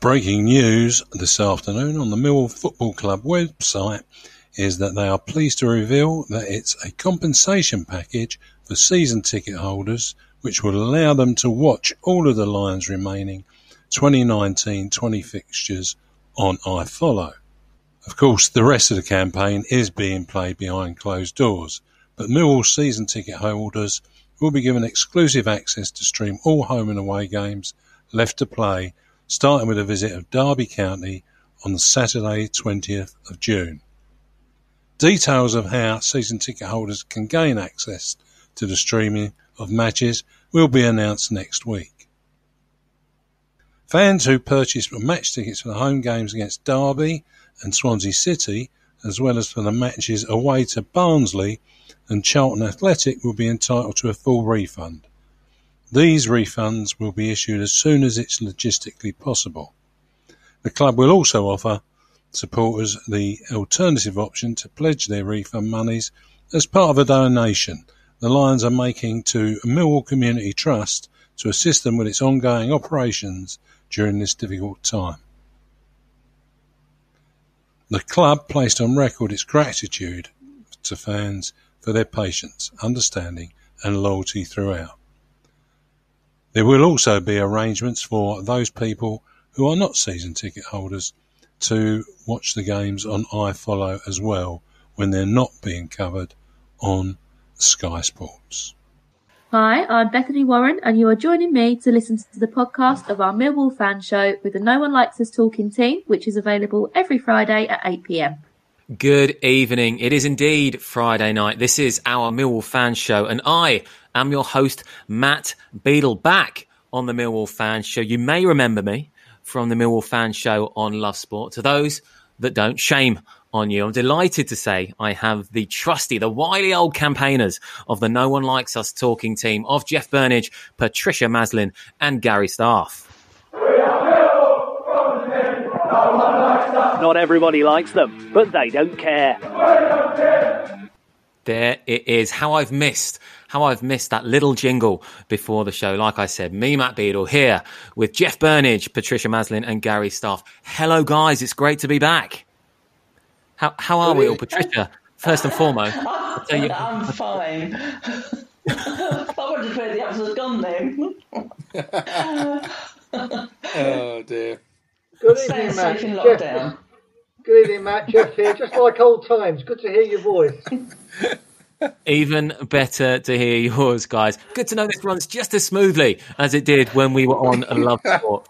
Breaking news this afternoon on the Millwall Football Club website is that they are pleased to reveal that it's a compensation package for season ticket holders which will allow them to watch all of the Lions' remaining 2019-20 fixtures on iFollow. Of course, the rest of the campaign is being played behind closed doors, but Millwall season ticket holders will be given exclusive access to stream all home and away games left to play starting with a visit of Derby County on Saturday 20th of June. Details of how season ticket holders can gain access to the streaming of matches will be announced next week. Fans who purchase match tickets for the home games against Derby and Swansea City, as well as for the matches away to Barnsley and Charlton Athletic, will be entitled to a full refund. These refunds will be issued as soon as it's logistically possible. The club will also offer supporters the alternative option to pledge their refund monies as part of a donation the Lions are making to Millwall Community Trust to assist them with its ongoing operations during this difficult time. The club placed on record its gratitude to fans for their patience, understanding and loyalty throughout. There will also be arrangements for those people who are not season ticket holders to watch the games on iFollow as well when they're not being covered on Sky Sports. Hi, I'm Bethany Warren, and you are joining me to listen to the podcast of our Millwall fan show with the No One Likes Us Talking team, which is available every Friday at 8 pm. Good evening. It is indeed Friday night. This is our Millwall fan show, and I am your host, Matt Beadle, back on the Millwall fan show. You may remember me from the Millwall fan show on Love Sport. To those that don't, shame on you. I'm delighted to say I have the trusty, the wily old campaigners of the No One Likes Us talking team of Jeff Burnige, Patricia Maslin, and Gary Staff. Not everybody likes them, but they don't care. There it is. How I've missed, how I've missed that little jingle before the show. Like I said, me, Matt Beadle, here with Jeff Burnige, Patricia Maslin, and Gary Staff. Hello, guys. It's great to be back. How how are we all, Patricia? First and foremost, you, I'm fine. I want to play the others had gone then. oh dear. Good evening, Matt. Jeff, good evening, Matt. Jeff here, just like old times. Good to hear your voice. Even better to hear yours, guys. Good to know this runs just as smoothly as it did when we were on a Love Sport.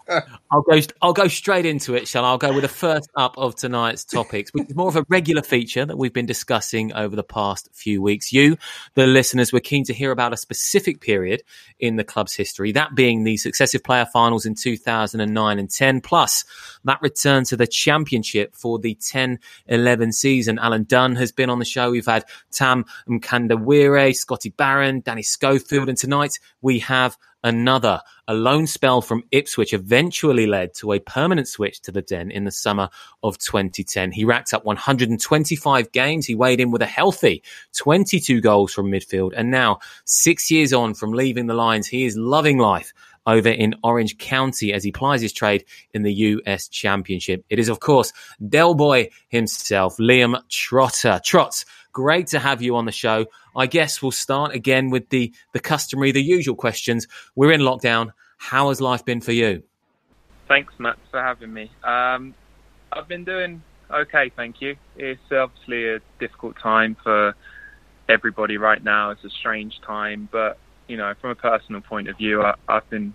I'll go. I'll go straight into it. Shall I? I'll go with the first up of tonight's topics, which is more of a regular feature that we've been discussing over the past few weeks. You, the listeners, were keen to hear about a specific period in the club's history, that being the successive playoff finals in 2009 and 10, plus that return to the championship for the 10-11 season. Alan Dunn has been on the show. We've had Tam Mkandawire, Scotty Barron, Danny Schofield, and tonight we have another. A loan spell from Ipswich eventually led to a permanent switch to the Den in the summer of 2010. He racked up 125 games. He weighed in with a healthy 22 goals from midfield. And now, six years on from leaving the Lions, he is loving life over in Orange County as he plies his trade in the US Championship. It is, of course, Del Boy himself, Liam Trotter. Trots, great to have you on the show. I guess we'll start again with the, the customary, the usual questions. We're in lockdown. How has life been for you? Thanks, Matt, for having me. Um, I've been doing okay, thank you. It's obviously a difficult time for everybody right now. It's a strange time, but you know, from a personal point of view, I, I've been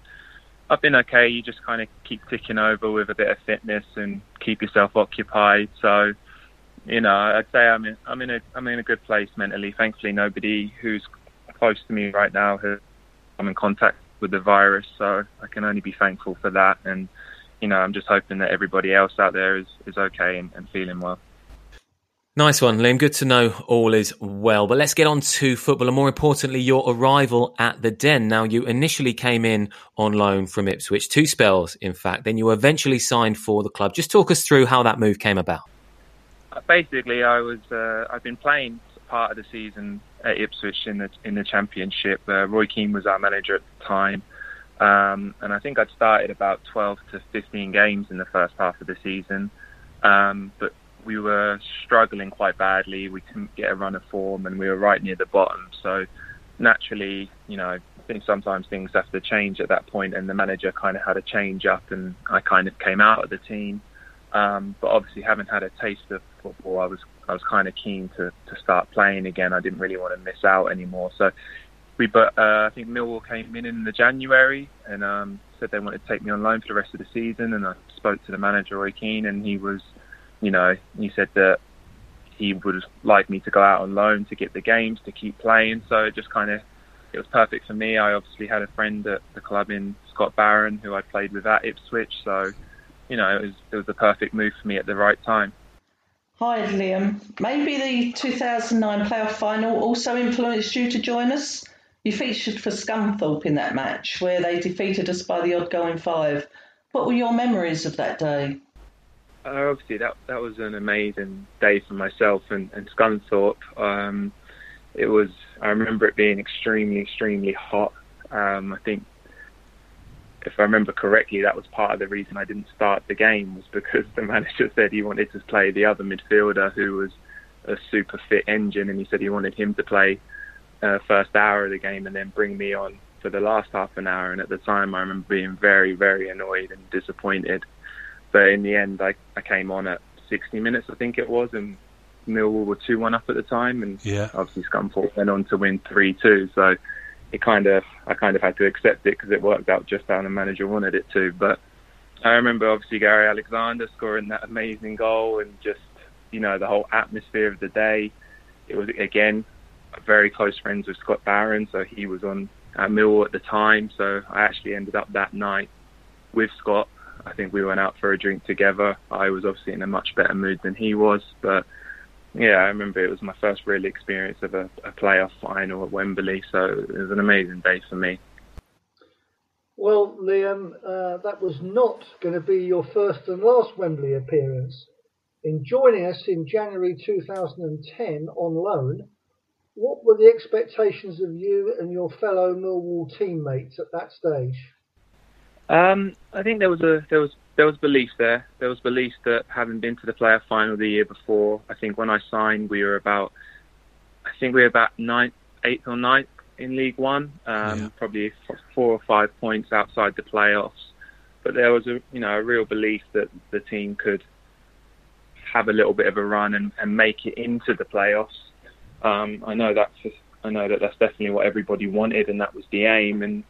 I've been okay. You just kind of keep ticking over with a bit of fitness and keep yourself occupied. So, you know, I'd say I'm in I'm in a I'm in a good place mentally. Thankfully, nobody who's close to me right now has I'm in contact with the virus, so I can only be thankful for that. And you know, I'm just hoping that everybody else out there is is okay and, and feeling well. Nice one, Liam. Good to know all is well. But let's get on to football and more importantly, your arrival at the Den. Now, you initially came in on loan from Ipswich, two spells, in fact. Then you eventually signed for the club. Just talk us through how that move came about. Uh, basically, I was uh, I've been playing part of the season at Ipswich in the in the Championship. Uh, Roy Keane was our manager at the time, um, and I think I'd started about 12 to 15 games in the first half of the season. Um, but we were struggling quite badly. We couldn't get a run of form, and we were right near the bottom. So naturally, you know, I think sometimes things have to change at that point, and the manager kind of had a change up, and I kind of came out of the team. Um, but obviously, having had a taste of football, I was I was kind of keen to to start playing again. I didn't really want to miss out anymore. So we, but uh, I think Millwall came in in the January and um, said they wanted to take me on loan for the rest of the season. And I spoke to the manager Roy Keane, and he was you know, he said that he would like me to go out on loan to get the games to keep playing. So it just kind of it was perfect for me. I obviously had a friend at the club in Scott Barron who I played with at Ipswich, so you know it was it was the perfect move for me at the right time. Hi Liam, maybe the 2009 playoff final also influenced you to join us. You featured for Scunthorpe in that match where they defeated us by the odd going five. What were your memories of that day? uh, obviously that that was an amazing day for myself and, and Scunthorpe. Um, it was. I remember it being extremely, extremely hot. Um, I think, if I remember correctly, that was part of the reason I didn't start the game was because the manager said he wanted to play the other midfielder who was a super fit engine, and he said he wanted him to play uh, first hour of the game and then bring me on for the last half an hour. And at the time, I remember being very, very annoyed and disappointed. But in the end, I, I came on at 60 minutes, I think it was, and Millwall were 2 1 up at the time. And yeah. obviously, Scunthorpe went on to win 3 2. So it kind of, I kind of had to accept it because it worked out just how the manager wanted it to. But I remember obviously Gary Alexander scoring that amazing goal and just, you know, the whole atmosphere of the day. It was, again, very close friends with Scott Barron, so he was on at Millwall at the time. So I actually ended up that night with Scott I think we went out for a drink together. I was obviously in a much better mood than he was, but yeah, I remember it was my first real experience of a, a playoff final at Wembley, so it was an amazing day for me. Well, Liam, uh, that was not going to be your first and last Wembley appearance. In joining us in January 2010 on loan, what were the expectations of you and your fellow Millwall teammates at that stage? Um, I think there was a there was there was belief there. There was belief that having been to the playoff final the year before, I think when I signed, we were about, I think we were about ninth, eighth or ninth in League One, um, yeah. probably four or five points outside the playoffs. But there was a you know a real belief that the team could have a little bit of a run and, and make it into the playoffs. Um, I know that's I know that that's definitely what everybody wanted, and that was the aim. And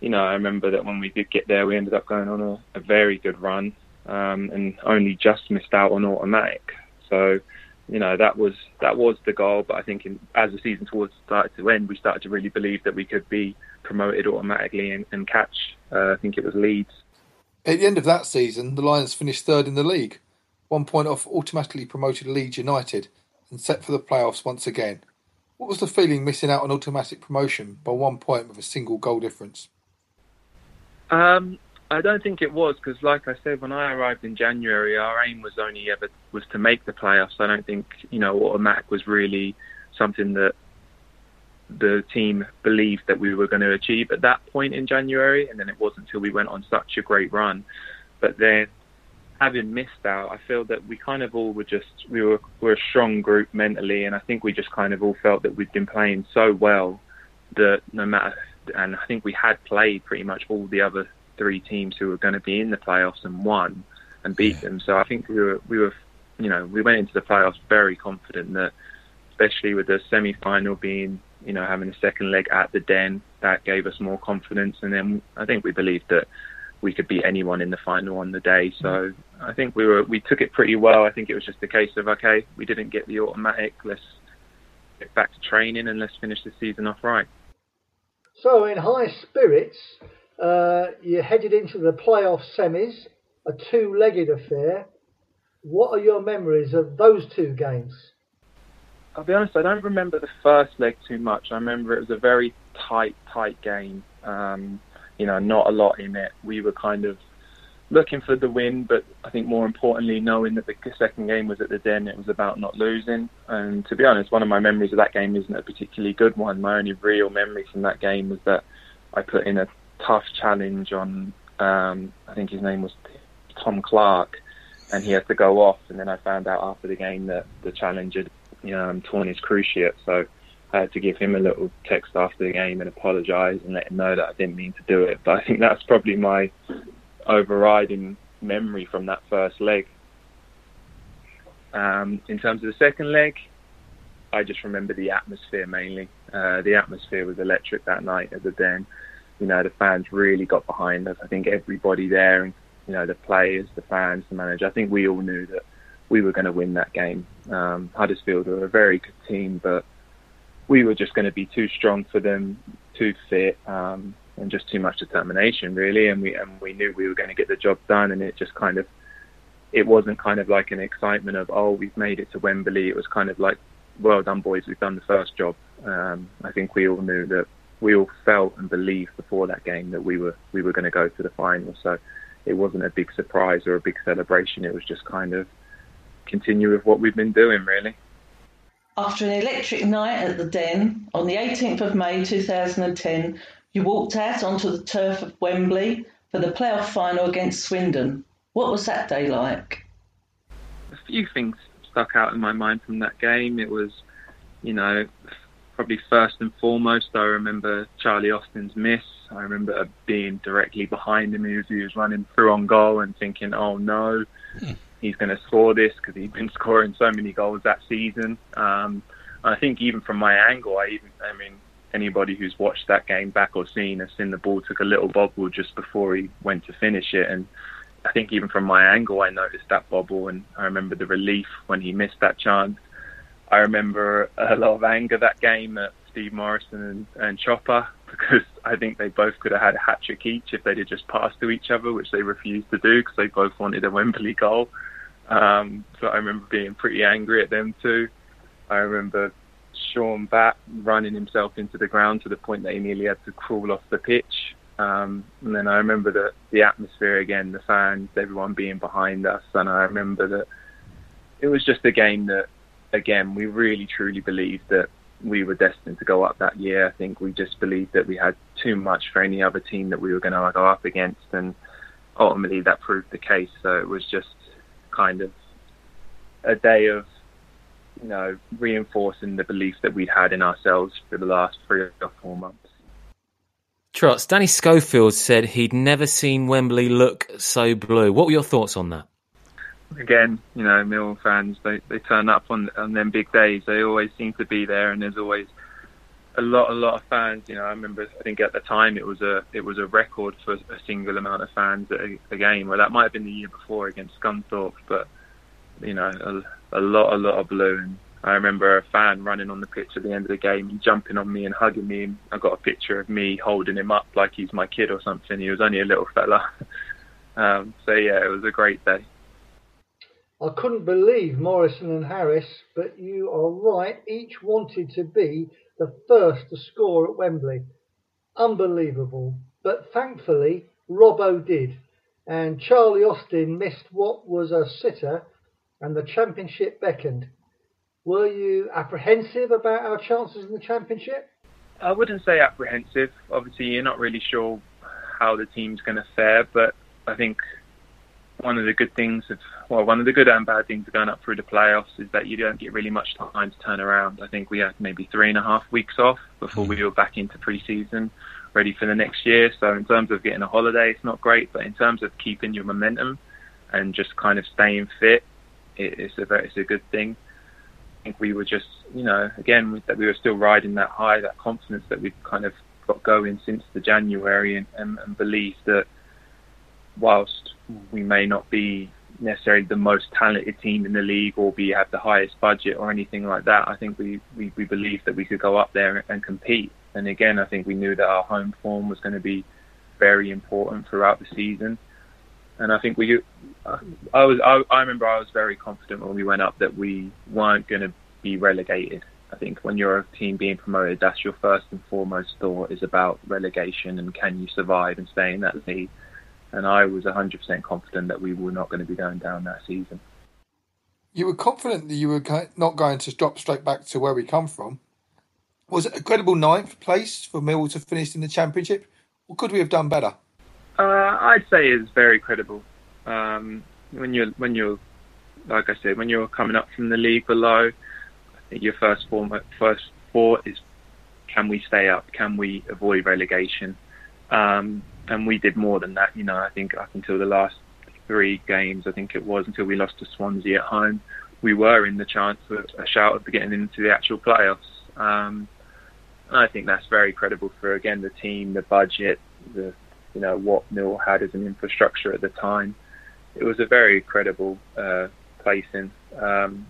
you know, I remember that when we did get there, we ended up going on a, a very good run um, and only just missed out on automatic. So, you know, that was that was the goal. But I think in, as the season towards started to end, we started to really believe that we could be promoted automatically and, and catch. Uh, I think it was Leeds. At the end of that season, the Lions finished third in the league, one point off automatically promoted Leeds United, and set for the playoffs once again. What was the feeling missing out on automatic promotion by one point with a single goal difference? Um, I don't think it was because, like I said, when I arrived in January, our aim was only ever was to make the playoffs. I don't think you know automatic was really something that the team believed that we were going to achieve at that point in January, and then it wasn't until we went on such a great run. But then, having missed out, I feel that we kind of all were just we were we're a strong group mentally, and I think we just kind of all felt that we'd been playing so well that no matter and I think we had played pretty much all the other three teams who were going to be in the playoffs and won and beat yeah. them. So I think we were we were you know we went into the playoffs very confident that especially with the semi-final being, you know, having a second leg at the Den, that gave us more confidence. And then I think we believed that we could beat anyone in the final on the day. So I think we were we took it pretty well. I think it was just a case of okay, we didn't get the automatic. Let's get back to training and let's finish the season off right. So in high spirits, uh, you headed into the playoff semis, a two-legged affair. What are your memories of those two games? I'll be honest, I don't remember the first leg too much. I remember it was a very tight, tight game. Um, you know, not a lot in it. We were kind of looking for the win, but I think more importantly, knowing that the second game was at the Den, it was about not losing. And to be honest, one of my memories of that game isn't a particularly good one. My only real memory from that game was that I put in a tough challenge on, um, I think his name was Tom Clarke, and he had to go off. And then I found out after the game that the challenge had um, torn his cruciate. So I had to give him a little text after the game and apologise and let him know that I didn't mean to do it. But I think that's probably my overriding memory from that first leg. Um, in terms of the second leg, I just remember the atmosphere mainly. Uh, the atmosphere was electric that night at the Den. You know, the fans really got behind us. I think everybody there, and you know, the players, the fans, the manager, I think we all knew that we were going to win that game. Um, Huddersfield were a very good team, but we were just going to be too strong for them, too fit, um, and just too much determination, really. And we and we knew we were going to get the job done, and it just kind of it wasn't kind of like an excitement of oh we've made it to Wembley. It was kind of like well done boys, we've done the first job. Um, I think we all knew that we all felt and believed before that game that we were we were going to go to the final. So it wasn't a big surprise or a big celebration. It was just kind of continue with what we've been doing, really. After an electric night at the Den on the 18th of May 2010, you walked out onto the turf of Wembley for the playoff final against Swindon. What was that day like? A few things stuck out in my mind from that game. It was, you know, probably first and foremost, I remember Charlie Austin's miss. I remember being directly behind him as he was running through on goal and thinking, oh no. Hmm he's going to score this because he's been scoring so many goals that season. Um, I think even from my angle, I even, I mean, anybody who's watched that game back or seen has seen the ball took a little bobble just before he went to finish it. And I think even from my angle, I noticed that bobble and I remember the relief when he missed that chance. I remember a lot of anger that game at Steve Morison and, and Chopper because I think they both could have had a hat trick each if they'd have just passed to each other, which they refused to do because they both wanted a Wembley goal. Um, so I remember being pretty angry at them too. I remember Shaun Batt running himself into the ground to the point that he nearly had to crawl off the pitch. Um, and then I remember the, the atmosphere again, the fans, everyone being behind us. And I remember that it was just a game that, again, we really truly believed that we were destined to go up that year. I think we just believed that we had too much for any other team that we were going to go up against. And ultimately that proved the case. So it was just kind of a day of you know reinforcing the belief that we'd had in ourselves for the last three or four months. Trots, Danny Schofield said he'd never seen Wembley look so blue. What were your thoughts on that? Again, you know, Millwall fans they, they turn up on on them big days. They always seem to be there, and there's always a lot a lot of fans. You know, I remember I think at the time it was a it was a record for a single amount of fans at a, a game. Well, that might have been the year before against Scunthorpe, but you know, a, lot a lot of. And I remember a fan running on the pitch at the end of the game and jumping on me and hugging me. And I got a picture of me holding him up like he's my kid or something. He was only a little fella. um, so yeah, it was a great day. I couldn't believe Morison and Harris, but you are right. Each wanted to be the first to score at Wembley. Unbelievable. But thankfully, Robbo did. And Charlie Austin missed what was a sitter, and the championship beckoned. Were you apprehensive about our chances in the championship? I wouldn't say apprehensive. Obviously, you're not really sure how the team's going to fare, but I think one of the good things of well, one of the good and bad things of going up through the playoffs is that you don't get really much time to turn around. I think we had maybe three and a half weeks off before we were back into pre-season, ready for the next year. So in terms of getting a holiday, it's not great, but in terms of keeping your momentum and just kind of staying fit, it, it's a very, it's a good thing. I think we were just, you know, again that we were still riding that high, that confidence that we've kind of got going since the January, and, and, and believe that whilst we may not be necessarily the most talented team in the league or be have the highest budget or anything like that, I think we, we, we believed that we could go up there and compete. And again, I think we knew that our home form was going to be very important throughout the season. And I think we, uh, I was, I, I remember I was very confident when we went up that we weren't going to be relegated. I think when you're a team being promoted, that's your first and foremost thought is about relegation and can you survive and stay in that league. And I was 100% confident that we were not going to be going down that season. You were confident that you were not going to drop straight back to where we come from. Was it a credible ninth place for Mill to finish in the Championship, or could we have done better? Uh, I'd say is very credible. Um, when you're when you're like I said, when you're coming up from the league below, I think your first four first thought is, can we stay up? Can we avoid relegation? Um, and we did more than that. You know, I think up until the last three games, I think it was until we lost to Swansea at home, we were in the chance of a shout of getting into the actual playoffs. Um, I think that's very credible for again the team, the budget, the you know what Mill had as an infrastructure at the time. It was a very credible uh, placing. Um,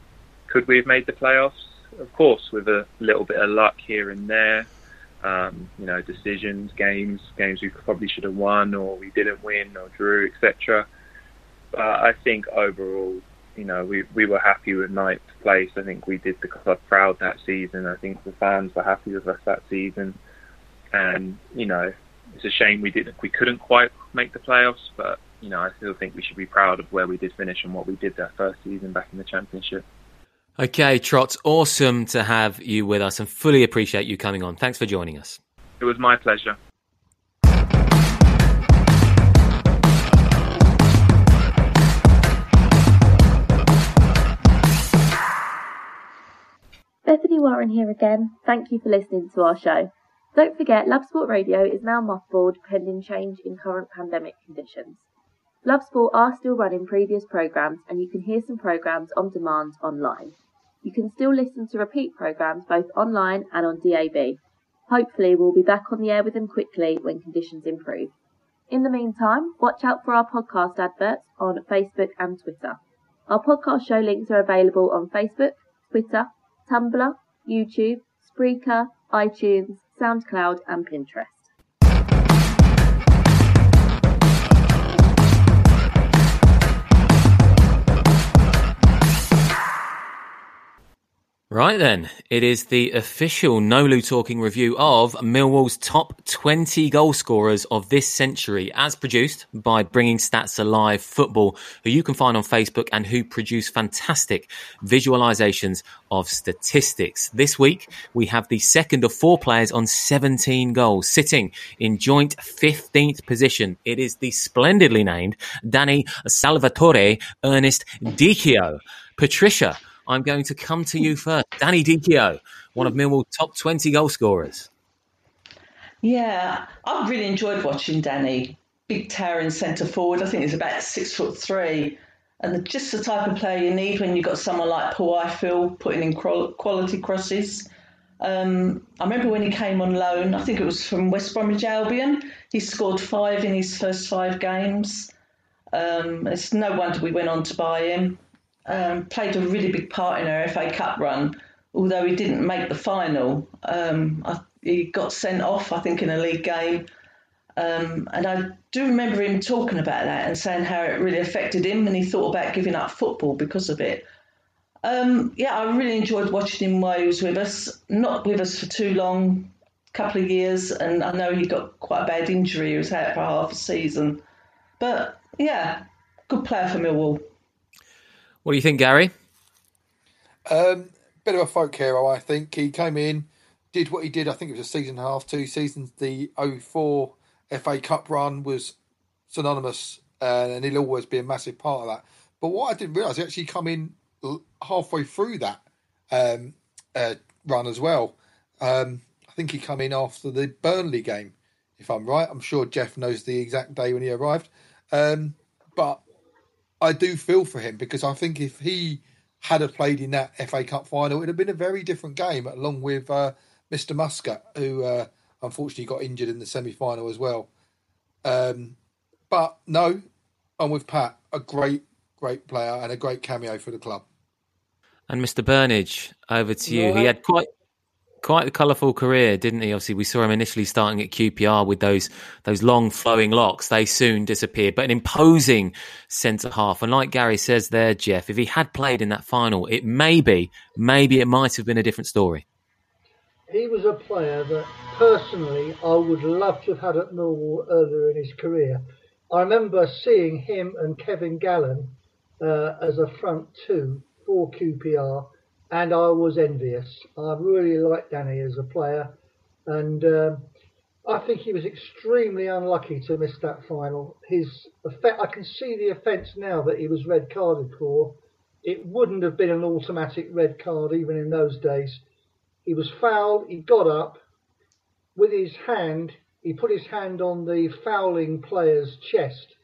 could we have made the playoffs? Of course, with a little bit of luck here and there. Um, you know, decisions, games, games we probably should have won or we didn't win or drew, etc. But I think overall, you know, we we were happy with ninth place. I think we did the club proud that season. I think the fans were happy with us that season, and you know, it's a shame we didn't we couldn't quite make the playoffs. But you know, I still think we should be proud of where we did finish and what we did that first season back in the championship. Okay, Trots, awesome to have you with us and fully appreciate you coming on. Thanks for joining us. It was my pleasure. Bethany Warren here again. Thank you for listening to our show. Don't forget, Love Sport Radio is now mothballed pending change in current pandemic conditions. Love Sport are still running previous programmes and you can hear some programmes on demand online. You can still listen to repeat programmes both online and on DAB. Hopefully, we'll be back on the air with them quickly when conditions improve. In the meantime, watch out for our podcast adverts on Facebook and Twitter. Our podcast show links are available on Facebook, Twitter, Tumblr, YouTube, Spreaker, iTunes, SoundCloud, and Pinterest. Right then, it is the official Nolu Talking review of Millwall's top 20 goal scorers of this century, as produced by Bringing Stats Alive Football, who you can find on Facebook and who produce fantastic visualizations of statistics. This week, we have the second of four players on 17 goals, sitting in joint 15th position. It is the splendidly named Danny Salvatore Ernest Dichio. Patricia, I'm going to come to you first. Danny Dichio, one of Millwall's top 20 goal scorers. Yeah, I've really enjoyed watching Danny. Big towering centre forward. I think he's about six foot three. And just the type of player you need when you've got someone like Paul Ifill putting in quality crosses. Um, I remember when he came on loan, I think it was from West Bromwich Albion. He scored five in his first five games. Um, it's no wonder we went on to buy him um, played a really big part in our FA Cup run. Although he didn't make the final, um, I, he got sent off, I think, in a league game. Um, and I do remember him talking about that and saying how it really affected him and he thought about giving up football because of it. Um, yeah, I really enjoyed watching him while he was with us. Not with us for too long, couple of years, and I know he got quite a bad injury. He was out for half a season. But yeah, good player for Millwall. What do you think, Gary? Um, bit of a folk hero, I think. He came in, did what he did. I think it was a season and a half, two seasons. The 04 FA Cup run was synonymous, uh, and he'll always be a massive part of that. But what I didn't realise, he actually come in halfway through that um, uh, run as well. Um, I think he come in after the Burnley game, if I'm right. I'm sure Jeff knows the exact day when he arrived. Um, but I do feel for him because I think if he had have played in that FA Cup final, it would have been a very different game, along with uh, Mr. Muscat, who uh, unfortunately got injured in the semi final as well. Um, but no, I'm with Pat. A great, great player and a great cameo for the club. And Mr. Burnige, over to you. He had quite quite a colourful career, didn't he? Obviously, we saw him initially starting at QPR with those those long flowing locks. They soon disappeared, but an imposing centre half. And like Gary says there, Jeff, if he had played in that final, it maybe, maybe it might have been a different story. He was a player that personally I would love to have had at Millwall earlier in his career. I remember seeing him and Kevin Gallen uh, as a front two for QPR and I was envious. I really liked Danny as a player, and um, I think he was extremely unlucky to miss that final. His I can see the offence now that he was red carded for. It wouldn't have been an automatic red card even in those days. He was fouled. He got up with his hand. He put his hand on the fouling player's chest,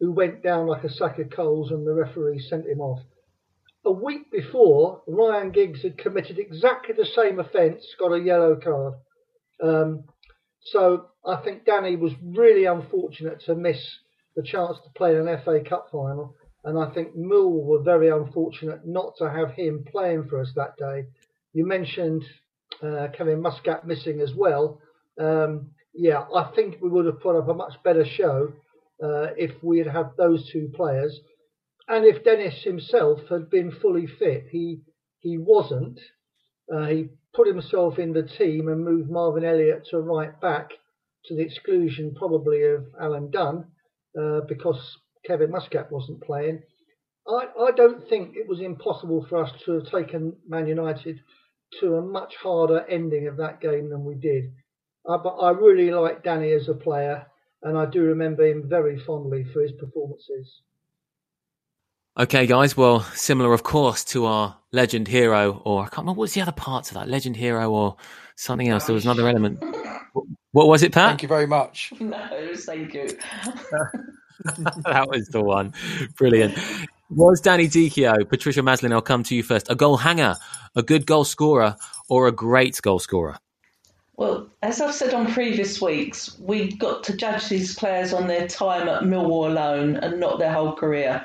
who went down like a sack of coals, and the referee sent him off a week before, Ryan Giggs had committed exactly the same offence, got a yellow card. Um, so I think Danny was really unfortunate to miss the chance to play in an FA Cup final, and I think Millwall were very unfortunate not to have him playing for us that day. You mentioned uh, Kevin Muscat missing as well. Um, yeah, I think we would have put up a much better show uh, if we had had those two players. And if Dennis himself had been fully fit, he he wasn't. Uh, he put himself in the team and moved Marvin Elliott to right back, to the exclusion probably of Alan Dunn, uh, because Kevin Muscat wasn't playing. I, I don't think it was impossible for us to have taken Man United to a much harder ending of that game than we did. Uh, but I really like Danny as a player, and I do remember him very fondly for his performances. Okay, guys. Well, similar, of course, to our legend hero, or I can't remember what's the other part of that legend hero, or something else. There was another element. What was it, Pat? Thank you very much. No, thank you. that was the one. Brilliant. Was Danny Dichio, Patricia Maslin, I'll come to you first, a goal hanger, a good goal scorer, or a great goal scorer? Well, as I've said on previous weeks, we got to judge these players on their time at Millwall alone and not their whole career.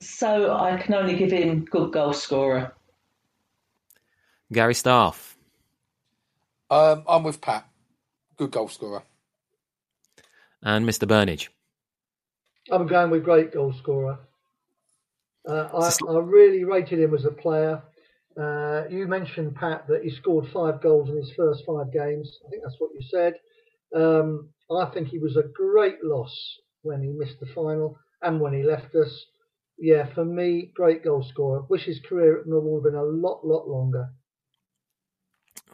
So I can only give him good goal scorer. Gary Staff. Um, I'm with Pat. Good goal scorer. And Mr. Burnige. I'm going with great goal scorer. Uh, I, I, really rated him as a player. Uh, you mentioned, Pat, that he scored five goals in his first five games. I think that's what you said. Um, I think he was a great loss when he missed the final and when he left us yeah, for me, great goal scorer. Wish his career at Millwall have been a lot, lot longer.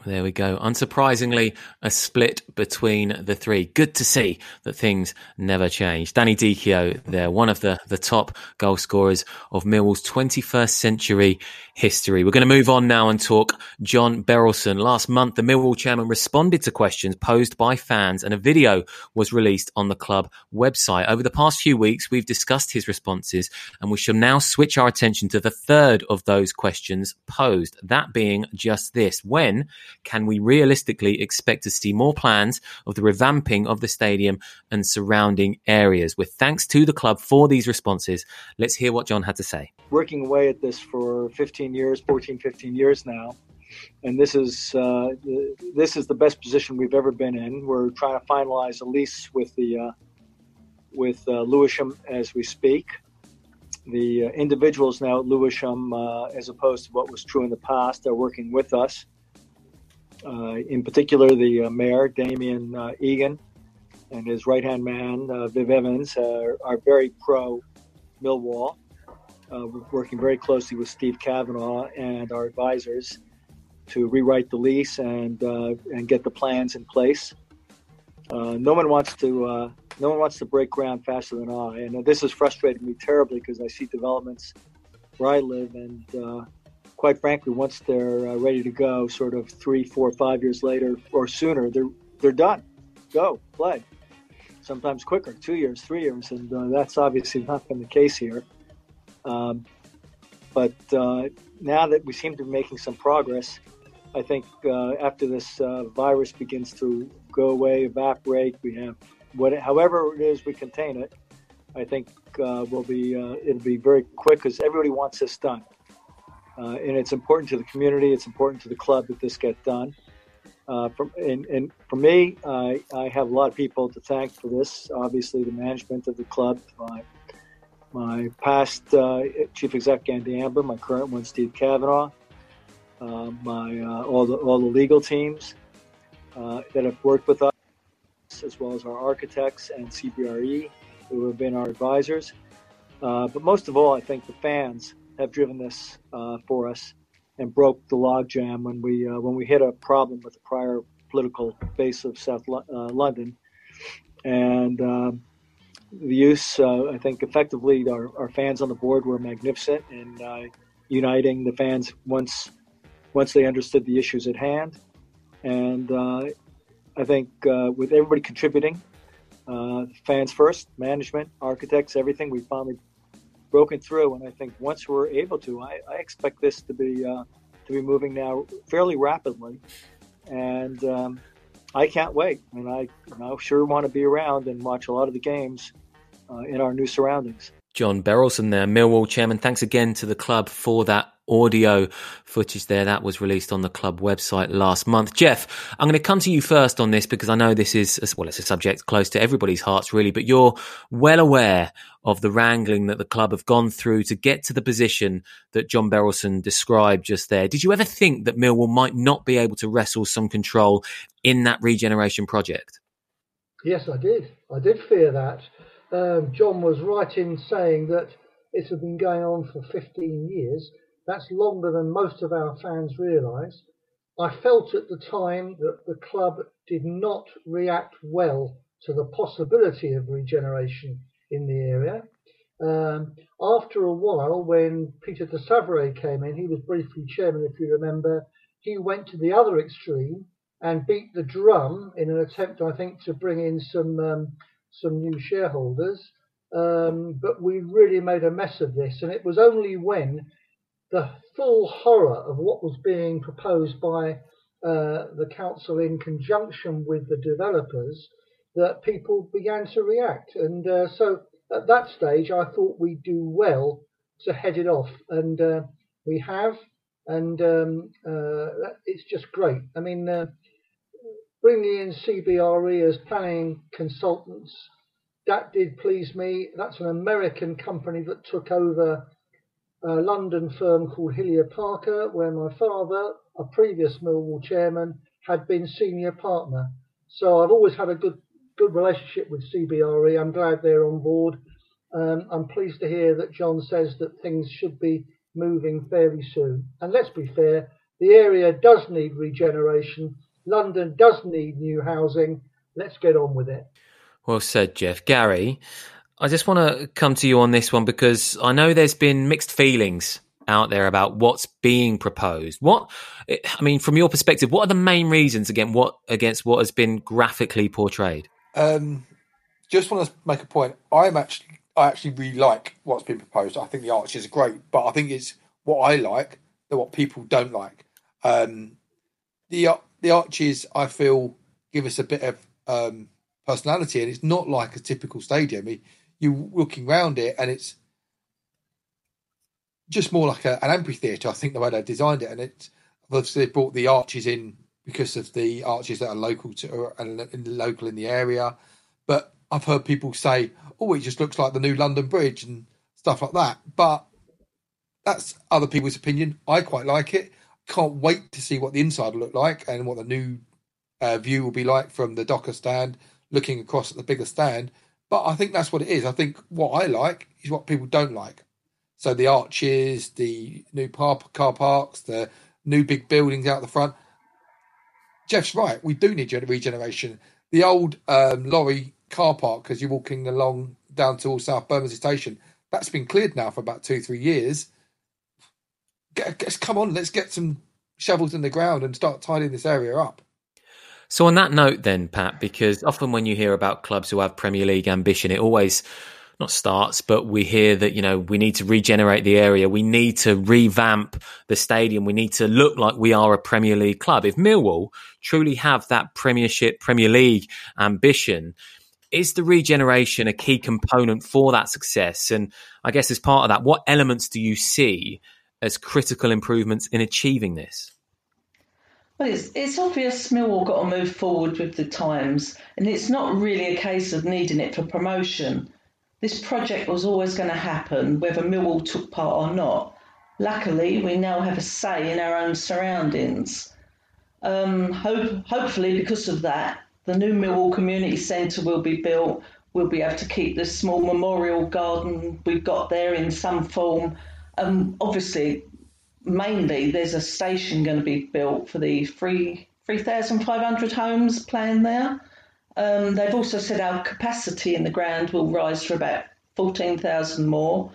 There we go. Unsurprisingly, a split between the three. Good to see that things never change. Danny Dichio there, one of the, the top goal scorers of Millwall's 21st century history. We're going to move on now and talk John Berylson. Last month, the Millwall chairman responded to questions posed by fans and a video was released on the club website. Over the past few weeks, we've discussed his responses and we shall now switch our attention to the third of those questions posed. That being just this. When can we realistically expect to see more plans of the revamping of the stadium and surrounding areas? With thanks to the club for these responses, let's hear what John had to say. Working away at this for 15 years, 14, 15 years now, and this is uh, this is the best position we've ever been in. We're trying to finalize a lease with the uh, with uh, Lewisham as we speak. The uh, individuals now at Lewisham, uh, as opposed to what was true in the past, are working with us. Uh, in particular, the uh, mayor, Damien uh, Egan, and his right hand man, Viv Evans, are very pro Millwall. we're working very closely with Steve Kavanagh and our advisors to rewrite the lease and and get the plans in place. No one wants to no one wants to break ground faster than I, and this has frustrated me terribly because I see developments where I live, and uh, quite frankly, once they're uh, ready to go, sort of three, four, five years later or sooner, they're they're done. Go play. Sometimes quicker, two years, three years, and uh, that's obviously not been the case here. Um, but uh, now that we seem to be making some progress, I think uh, after this uh, virus begins to go away, evaporate, we have what, however it is we contain it. I think uh, will be it'll be very quick because everybody wants this done, and it's important to the community. It's important to the club that this get done. Uh, from, and, and, for me, I, I, have a lot of people to thank for this. Obviously, the management of the club, my, my past uh, chief exec Andy Ambler, my current one Steve Kavanagh, uh, my uh, all the all the legal teams uh, that have worked with us, as well as our architects and CBRE, who have been our advisors. but most of all, I think the fans have driven this for us and broke the logjam when we uh, when we hit a problem with the prior political base of South uh, London, and um, the use uh, I think effectively our, our fans on the board were magnificent in uh, uniting the fans once once they understood the issues at hand, and uh, I think uh, with everybody contributing. fans first, management, architects, everything. We finally broken through, and I think once we're able to, I, I expect this to be uh, to be moving now fairly rapidly, and um, I can't wait. And I, I sure want to be around and watch a lot of the games uh, in our new surroundings. John Berylson there, Millwall chairman. Thanks again to the club for that audio footage there that was released on the club website last month. Jeff, I'm going to come to you first on this because I know this is, well, it's a subject close to everybody's hearts, really, but you're well aware of the wrangling that the club have gone through to get to the position that John Berylson described just there. Did you ever think that Millwall might not be able to wrestle some control in that regeneration project? Yes, I did. I did fear that. Um, John was right in saying that it had been going on for 15 years that's longer than most of our fans realise. I felt at the time that the club did not react well to the possibility of regeneration in the area. Um, after a while, when Peter de Savary came in, he was briefly chairman, if you remember, he went to the other extreme and beat the drum in an attempt, I think, to bring in some um, some new shareholders. Um, but we really made a mess of this, and it was only when the full horror of what was being proposed by uh, the council in conjunction with the developers that people began to react. And uh, so at that stage, I thought we'd do well to head it off. And uh, we have. And um, uh, it's just great. I mean, uh, bringing in CBRE as planning consultants, that did please me. That's an American company that took over a London firm called Hillier Parker, where my father, a previous Millwall chairman, had been senior partner. So I've always had a good good relationship with CBRE. I'm glad they're on board. Um, I'm pleased to hear that John says that things should be moving fairly soon. And let's be fair, the area does need regeneration. London does need new housing. Let's get on with it. Well said, Jeff. Gary, I just want to come to you on this one because I know there's been mixed feelings out there about what's being proposed. What, I mean, from your perspective, what are the main reasons against what against what has been graphically portrayed? Um, just want to make a point. I'm actually, I actually really like what's been proposed. I think the arches are great, but I think it's what I like that what people don't like. Um, the the arches, I feel, give us a bit of um, personality, and it's not like a typical stadium you're looking around it and it's just more like a, an amphitheatre. I think the way they designed it, and it's obviously they brought the arches in because of the arches that are local to and local in the area. But I've heard people say, "Oh, it just looks like the new London Bridge" and stuff like that. But that's other people's opinion. I quite like it. Can't wait to see what the inside will look like and what the new uh, view will be like from the Docker stand, looking across at the bigger stand. But I think that's what it is. I think what I like is what people don't like. So the arches, the new car, car parks, the new big buildings out the front. Jeff's right. We do need regeneration. The old um, lorry car park, as you're walking along down to all South Bermondsey Station, that's been cleared now for about two, three years. Get, get, come on, let's get some shovels in the ground and start tidying this area up. So, on that note, then, Pat, because often when you hear about clubs who have Premier League ambition, it always not starts, but we hear that, you know, we need to regenerate the area. We need to revamp the stadium. We need to look like we are a Premier League club. If Millwall truly have that Premiership, Premier League ambition, is the regeneration a key component for that success? And I guess as part of that, what elements do you see as critical improvements in achieving this? Well, it's, it's obvious Millwall got to move forward with the times, and it's not really a case of needing it for promotion. This project was always going to happen, whether Millwall took part or not. Luckily, we now have a say in our own surroundings. Um, hope, hopefully, because of that, the new Millwall Community Centre will be built. We'll be able to keep the small memorial garden we've got there in some form. Um, obviously, mainly there's a station going to be built for the three 3,500 homes planned there. Um, they've also said our capacity in the ground will rise for about 14,000 more.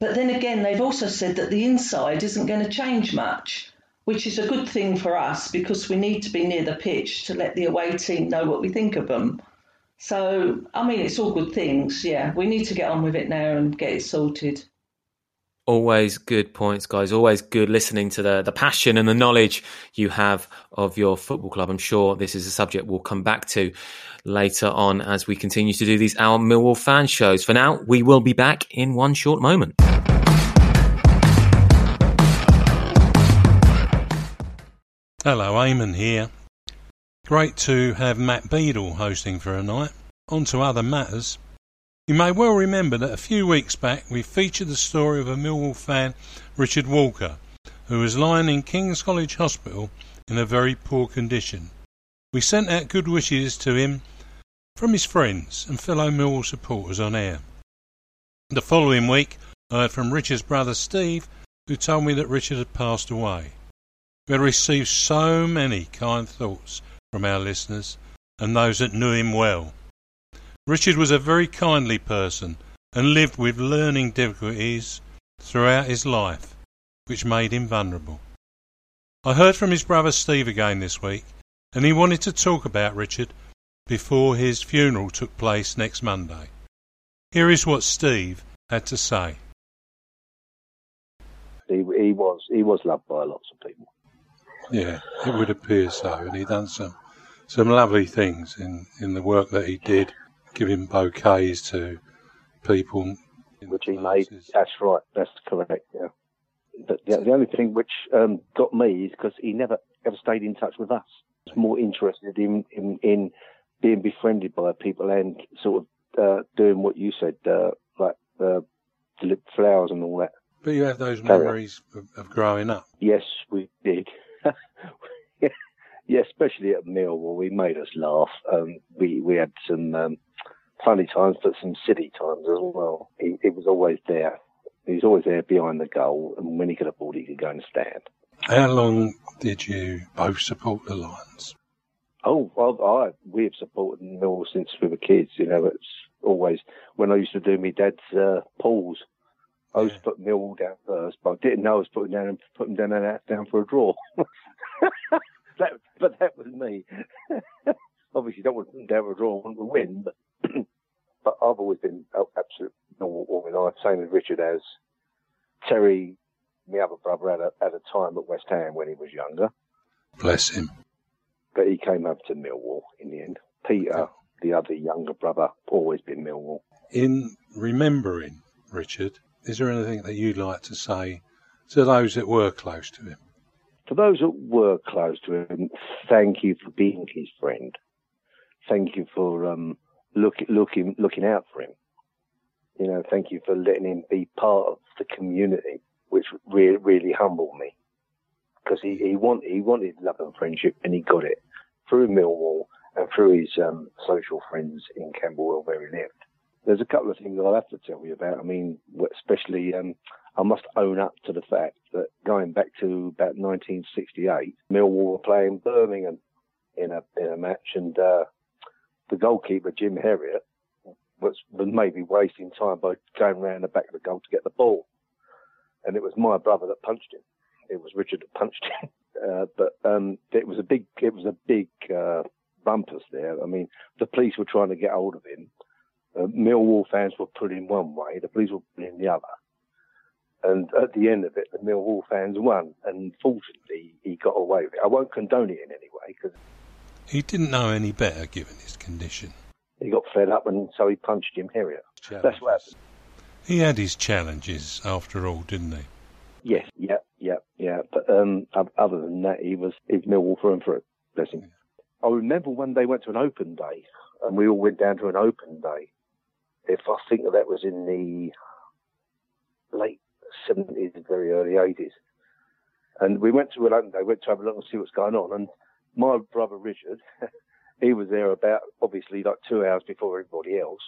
But then again, they've also said that the inside isn't going to change much, which is a good thing for us because we need to be near the pitch to let the away team know what we think of them. So, I mean, it's all good things. Yeah, we need to get on with it now and get it sorted. Always good points, guys. Always good listening to the, the passion and the knowledge you have of your football club. I'm sure this is a subject we'll come back to later on as we continue to do these Our Millwall fan shows. For now, we will be back in one short moment. Hello, Eamon here. Great to have Matt Beadle hosting for a night. On to other matters. You may well remember that a few weeks back we featured the story of a Millwall fan, Richard Walker, who was lying in King's College Hospital in a very poor condition. We sent out good wishes to him from his friends and fellow Millwall supporters on air. The following week I heard from Richard's brother Steve, who told me that Richard had passed away. We had received so many kind thoughts from our listeners and those that knew him well. Richard was a very kindly person and lived with learning difficulties throughout his life, which made him vulnerable. I heard from his brother Steve again this week, and he wanted to talk about Richard before his funeral took place next Monday. Here is what Steve had to say. He, he was he was loved by lots of people. Yeah, it would appear so, and he done some some lovely things in, in the work that he did giving bouquets to people. Which he made. That's right. That's correct. Yeah. But the, the only thing which um, got me is because he never ever stayed in touch with us. He was more interested in, in, in being befriended by people and sort of uh, doing what you said, uh, like uh, flowers and all that. But you have those memories of, of growing up. Yes, we did. yeah, especially at Millwall, he made us laugh. Um, we we had some um, funny times, but some silly times as well. He, he was always there. He was always there behind the goal, and when he could afford, he could go and stand. How long did you both support the Lions? Oh, well, I we have supported Millwall since we were kids. You know, it's always when I used to do my dad's uh, pools. I used to put Millwall down first, but I didn't know I was putting down putting down and down for a draw. that, but that was me. Obviously, don't want to put them down for a draw. I want to win, but but I've always been absolute normal all my life. Same as Richard as Terry, my other brother, had a, had a time at West Ham when he was younger. Bless him. But he came up to Millwall in the end. Peter, the other younger brother, always been Millwall. In remembering Richard, is there anything that you'd like to say to those that were close to him? To those that were close to him, thank you for being his friend. Thank you for um, look, looking looking out for him. You know, thank you for letting him be part of the community, which really really humbled me because he he want he wanted love and friendship, and he got it through Millwall and through his um, social friends in Camberwell where he lived. There's a couple of things I'll have to tell you about. I mean, especially um, I must own up to the fact that going back to about 1968, Millwall were playing Birmingham in a in a match, and uh, the goalkeeper, Jim Herriot, was, maybe wasting time by going around the back of the goal to get the ball. And it was my brother that punched him. It was Richard that punched him. Uh, but um, it was a big, it was a big uh, there. I mean, the police were trying to get hold of him, uh, Millwall fans were put in one way, the police were put in the other. And at the end of it, the Millwall fans won. And fortunately, he got away with it. I won't condone it in any way because He didn't know any better given his condition. he got fed up and so he punched Jim Herriot. That's what happened. He had his challenges after all, didn't he? Yes, yeah, yeah, yeah. But um, other than that, he was he was Millwall through and through. Bless him. I remember when they went to an open day, and we all went down to an open day. If I think that that was in the late seventies, very early eighties, and we went to an open day, went to have a look and see what's going on. And my brother Richard, he was there about obviously like two hours before everybody else,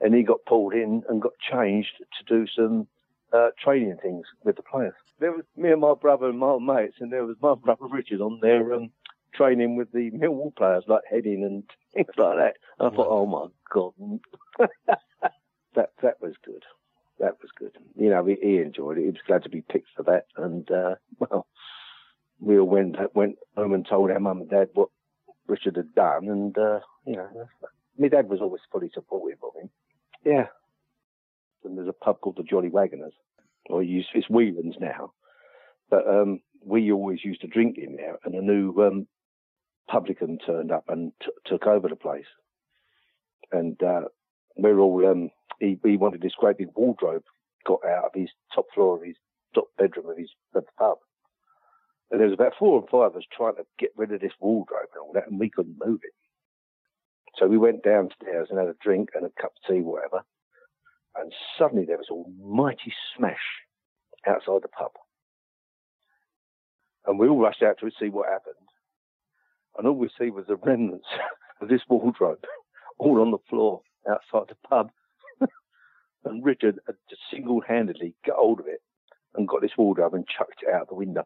and he got pulled in and got changed to do some uh, training things with the players. There was me and my brother and my mates, and there was my brother Richard on there um, training with the Millwall players, like heading and things like that. And I thought, oh my god, that that was good. That was good. You know, he, he enjoyed it. He was glad to be picked for that, and uh, well, we all went went home and told our mum and dad what Richard had done, and uh, you know, my dad was always fully supportive of him. Yeah, and there's a pub called the Jolly Wagoners, or it it's Whelan's now. But um, we always used to drink in there, and a new um, publican turned up and t- took over the place. And uh, we're all um, he, he wanted this great big wardrobe got out of his top floor of his top bedroom of his of the pub. And there was about four or five of us trying to get rid of this wardrobe and all that, and we couldn't move it. So we went downstairs and had a drink and a cup of tea, whatever. And suddenly there was a mighty smash outside the pub. And we all rushed out to see what happened. And all we see was the remnants of this wardrobe all on the floor outside the pub. and Richard had just single-handedly got hold of it and got this wardrobe and chucked it out the window.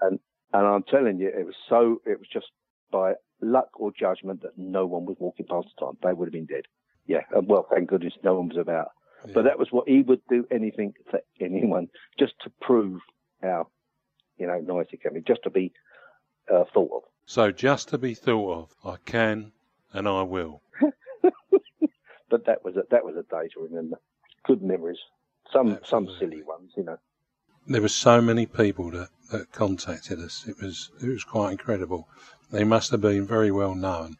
And and I'm telling you, it was so it was just by luck or judgment that no one was walking past the time. They would have been dead. Yeah, and well, thank goodness no one was about. But that was what he would do anything for anyone just to prove how, you know, nice he can be, just to be uh, thought of. So just to be thought of, I can and I will. But that was a, that was a day to remember. Good memories. Some some silly ones, you know. There were so many people that, that contacted us. It was it was quite incredible. They must have been very well known.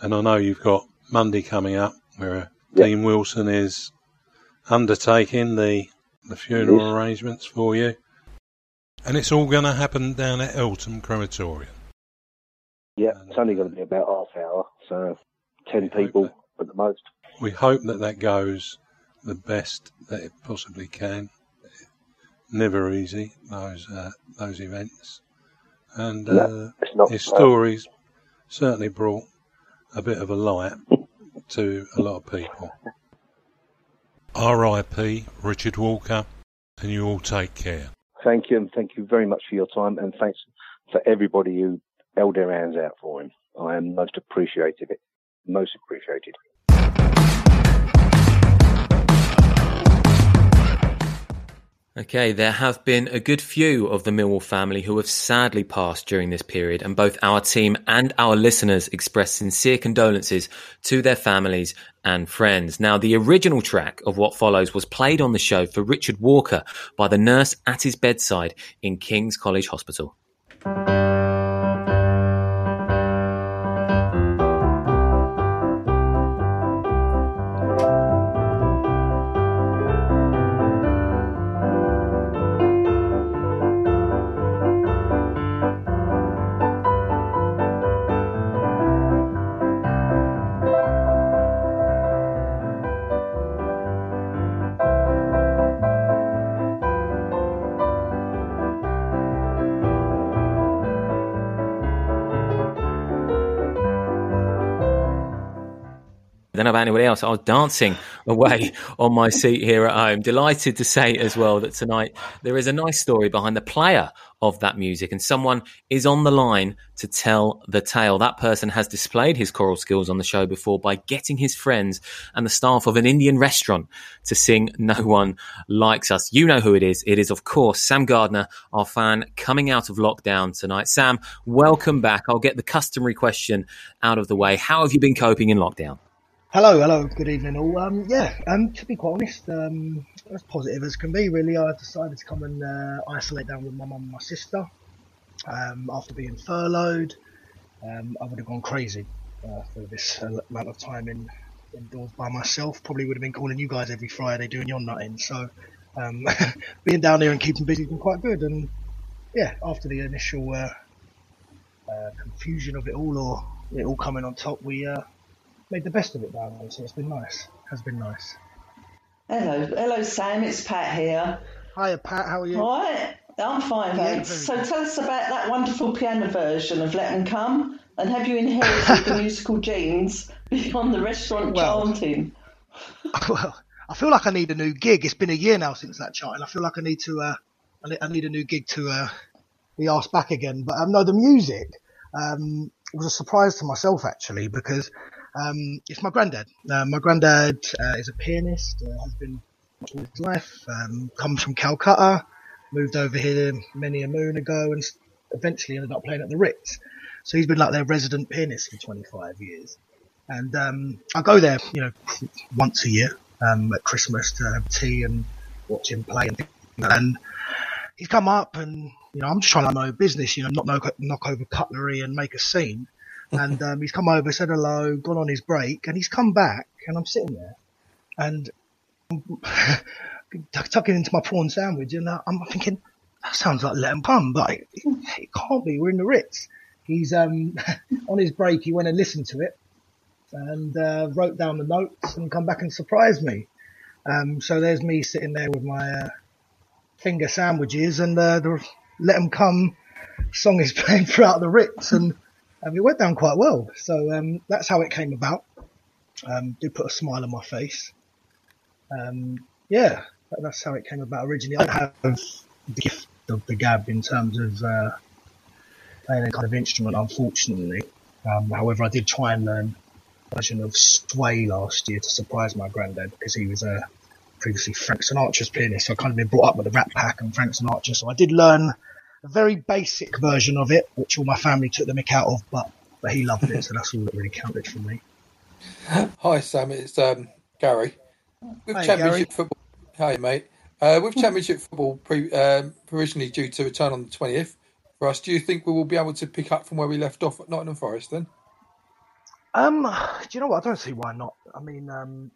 And I know you've got Monday coming up where uh, Dean Wilson is undertaking the the funeral Yes. arrangements for you. And it's all going to happen down at Eltham Crematorium. Yeah, it's only going to be about half hour, so ten people at the most. We hope that that goes the best that it possibly can. Never easy those uh, those events, and No, uh, his stories certainly brought a bit of a light to a lot of people. R.I.P. Richard Walker, and you all take care. Thank you, and thank you very much for your time, and thanks for everybody who held their hands out for him. I am most appreciative. Most appreciated. Okay, there have been a good few of the Millwall family who have sadly passed during this period, and both our team and our listeners express sincere condolences to their families and friends. Now, the original track of what follows was played on the show for Richard Walker by the nurse at his bedside in King's College Hospital. Don't know about anybody else. I was dancing away on my seat here at home. Delighted to say as well that tonight there is a nice story behind the player of that music, and someone is on the line to tell the tale. That person has displayed his choral skills on the show before by getting his friends and the staff of an Indian restaurant to sing No One Likes Us. You know who it is. It is, of course, Sam Gardner, our fan coming out of lockdown tonight. Sam, welcome back. I'll get the customary question out of the way. How have you been coping in lockdown? Hello, hello, good evening all. Um, yeah, um, to be quite honest, um, as positive as can be, really, I decided to come and uh, isolate down with my mum and my sister. Um, after being furloughed, um, I would have gone crazy uh, for this amount of time in indoors by myself. Probably would have been calling you guys every Friday doing your nutting. So, um, being down here and keeping busy has been quite good. And yeah, after the initial uh, uh, confusion of it all, or it all coming on top, we uh, made the best of it down there, so it's been nice. Has been nice. Hello, hello, Sam. It's Pat here. Hiya, Pat. How are you? All right, I'm fine, thanks. so tell us about that wonderful piano version of Let Them Come," and have you inherited the musical genes beyond the restaurant Well- chanting? well, I feel like I need a new gig. It's been a year now since that chart, and I feel like I need to. Uh, I, need, I need a new gig to uh, be asked back again. But um, no, the music um, was a surprise to myself actually because um, it's my granddad. Uh, my granddad uh, is a pianist. Uh, has been all his life. Um, comes from Calcutta. Moved over here many a moon ago, and eventually ended up playing at the Ritz. So he's been like their resident pianist for 25 years. And um, I go there, you know, once a year um, at Christmas to have tea and watch him play and. And he's come up and, you know, I'm just trying to know business, you know, not knock, knock over cutlery and make a scene. And um, he's come over, said hello, gone on his break, and he's come back, and I'm sitting there, and tuck- tucking into my prawn sandwich, and I- I'm thinking, that sounds like let 'em come, but it, it can't be. We're in the Ritz. He's um, on his break. He went and listened to it, and uh, wrote down the notes, and come back and surprised me. Um, so there's me sitting there with my uh, finger sandwiches, and uh, the "Let 'Em Come" song is playing throughout the Ritz, and um, it went down quite well. So um, that's how it came about. Um, did put a smile on my face. Um, yeah, that- that's how it came about originally. I have the gift of the gab in terms of uh, playing a kind of instrument, unfortunately. Um, however, I did try and learn a version of Sway last year to surprise my granddad because he was a previously Frank Sinatra's pianist. So I kind of been brought up with the Rat Pack and Frank Sinatra. So I did learn a very basic version of it, which all my family took the mick out of, but but he loved it, so that's all that really counted for me. Hi, Sam. It's um, Gary. With Hi, Championship football. Hi, mate. Uh, with Championship football pre, um, provisionally due to return on the 20th for us, do you think we will be able to pick up from where we left off at Nottingham Forest then? Um, do you know what? I don't see why not. I mean, um,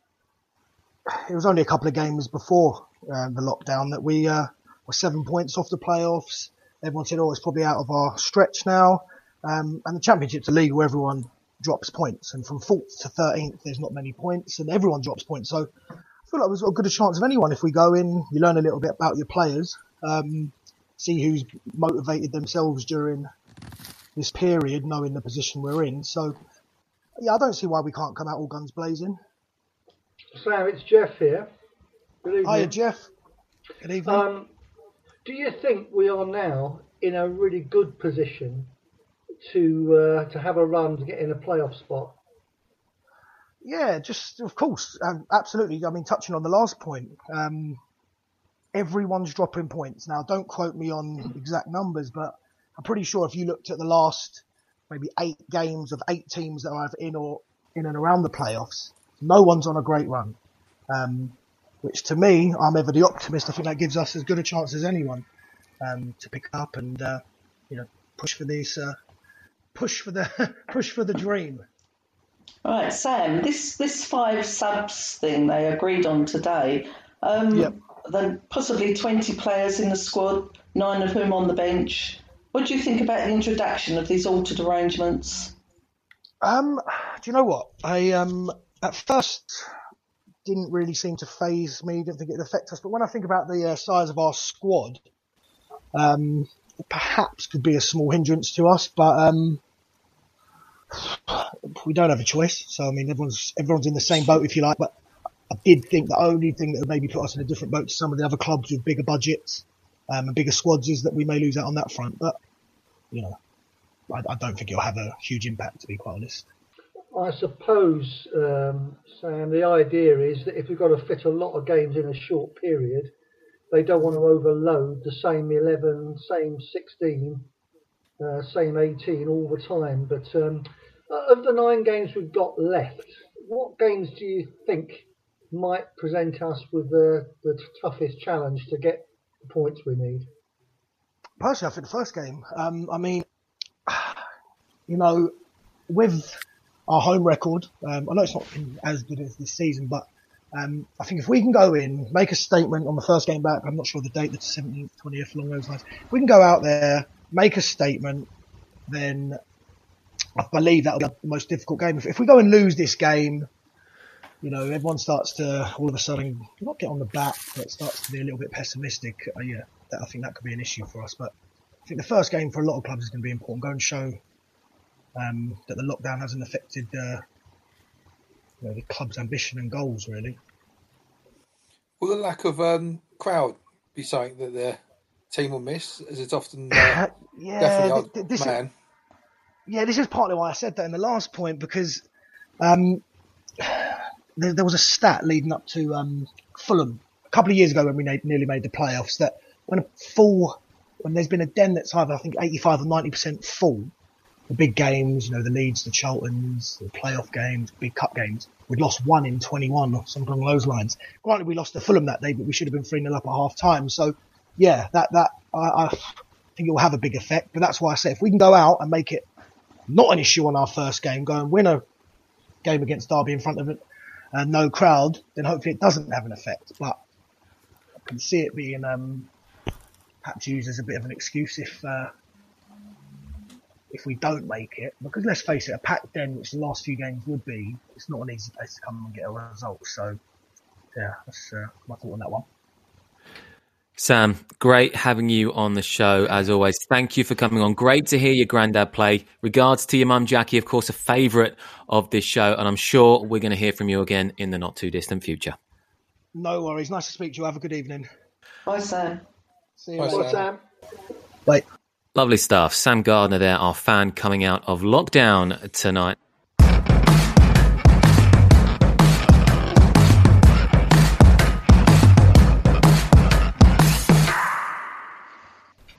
it was only a couple of games before uh, the lockdown that we uh, were seven points off the playoffs. Everyone said, "Oh, it's probably out of our stretch now." Um, and the championship's a league where everyone drops points, and from fourth to thirteenth, there's not many points, and everyone drops points. So I feel like we've got as good a chance of anyone if we go in. You learn a little bit about your players, um, see who's motivated themselves during this period, knowing the position we're in. So yeah, I don't see why we can't come out all guns blazing. Sam, it's Jeff here. Good evening. Hiya, Jeff. Good evening. Um, do you think we are now in a really good position to uh, to have a run to get in a playoff spot? Yeah, just of course, absolutely. I mean, touching on the last point, um, everyone's dropping points now. Don't quote me on exact numbers, but I'm pretty sure if you looked at the last maybe eight games of eight teams that are in or in and around the playoffs, no one's on a great run. Um, which to me, I'm ever the optimist. I think that gives us as good a chance as anyone um, to pick up and uh, you know push for this, uh, push for the push for the dream. Right, Sam. This this five subs thing they agreed on today. Um, Yep. Then possibly twenty players in the squad, nine of whom on the bench. What do you think about the introduction of these altered arrangements? Um, do you know what? I um at first didn't really seem to faze me. Didn't think it'd affect us. But when I think about the uh, size of our squad, um, perhaps could be a small hindrance to us. But um, we don't have a choice. So I mean, everyone's everyone's in the same boat, if you like. But I did think the only thing that would maybe put us in a different boat to some of the other clubs with bigger budgets um, and bigger squads is that we may lose out on that front. But you know, I, I don't think it'll have a huge impact, to be quite honest. I suppose, um, Sam, the idea is that if we've got to fit a lot of games in a short period, they don't want to overload the same 11, same 16, uh, same 18 all the time. But um, of the nine games we've got left, what games do you think might present us with the, the toughest challenge to get the points we need? Personally, I think the first game. Um, I mean, you know, with our home record, um, I know it's not as good as this season, but um, I think if we can go in, make a statement on the first game back, I'm not sure the date, the 17th, 20th, along those lines. If we can go out there, make a statement, then I believe that'll be the most difficult game. If, if we go and lose this game, you know, everyone starts to all of a sudden not get on the back, but starts to be a little bit pessimistic. Uh, yeah, that, I think that could be an issue for us. But I think the first game for a lot of clubs is going to be important. Go and show um, that the lockdown hasn't affected uh, you know, the club's ambition and goals, really. Will the lack of um, crowd be something that the team will miss, as it's often uh, yeah, definitely th- this man? Is, yeah, this is partly why I said that in the last point because um, there, there, was a stat leading up to um, Fulham a couple of years ago when we na- nearly made the playoffs that when a full when there's been a den that's either I think 85 or 90 percent full, the big games, you know, the Leeds, the Charltons, the playoff games, big cup games, we'd lost one in 21 or something along those lines. Granted, we lost to Fulham that day, but we should have been 3 0 up at half time. So, yeah, that, that, I, I think it will have a big effect. But that's why I say if we can go out and make it not an issue on our first game, go and win a game against Derby in front of it, uh, no crowd, then hopefully it doesn't have an effect. But I can see it being, um, perhaps used as a bit of an excuse if, uh, if we don't make it, because let's face it, a packed den, which the last few games would be, it's not an easy place to come and get a result. So, yeah, that's uh, my thought on that one. Sam, great having you on the show as always. Thank you for coming on. Great to hear your granddad play. Regards to your mum, Jackie, of course, a favourite of this show, and I'm sure we're going to hear from you again in the not too distant future. No worries. Nice to speak to you. Have a good evening. Bye, Sam. See you Bye, later. Sam. Bye. Lovely stuff. Sam Gardner there, our fan coming out of lockdown tonight.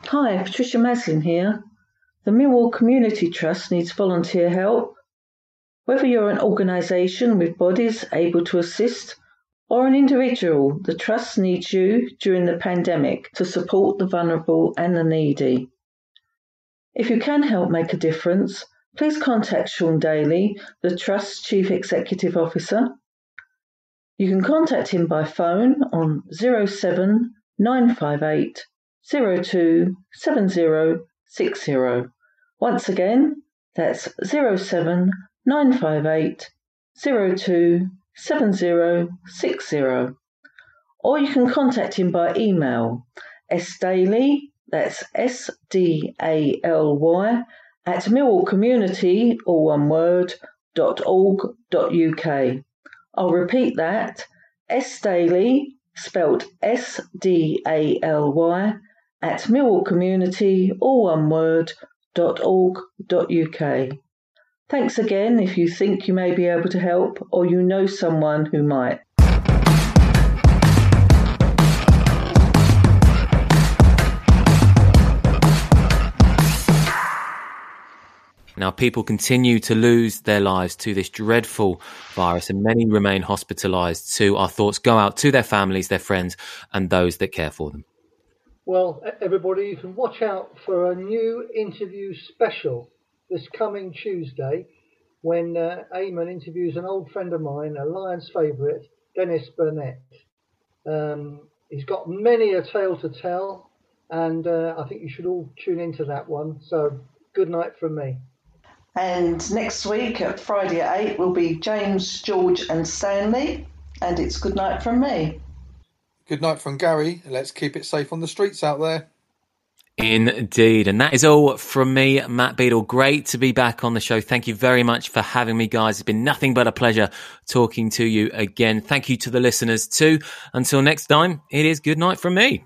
Hi, Patricia Maslin here. The Millwall Community Trust needs volunteer help. Whether you're an organisation with bodies able to assist or an individual, the Trust needs you during the pandemic to support the vulnerable and the needy. If you can help make a difference, please contact Sean Daly, the Trust's Chief Executive Officer. You can contact him by phone on 07 958 027060. Once again, that's 07 958 027060. Or you can contact him by email sdaly, that's S D A L Y, at millwallcommunity, all one word, dot org dot uk. I'll repeat that S Daly, spelt S D A L Y, at millwallcommunity, all one word, dot org dot uk. Thanks again if you think you may be able to help or you know someone who might. Now, people continue to lose their lives to this dreadful virus, and many remain hospitalised. So, our thoughts go out to their families, their friends, and those that care for them. Well, everybody, you can watch out for a new interview special this coming Tuesday when uh, Eamon interviews an old friend of mine, a Lions favourite, Dennis Burnett. Um, he's got many a tale to tell, and uh, I think you should all tune into that one. So, good night from me. And next week at Friday at 8 will be James, George, and Stanley. And it's good night from me. Good night from Gary, let's keep it safe on the streets out there. Indeed. And that is all from me, Matt Beadle. Great to be back on the show. Thank you very much for having me, guys. It's been nothing but a pleasure talking to you again. Thank you to the listeners too. Until next time, it is good night from me.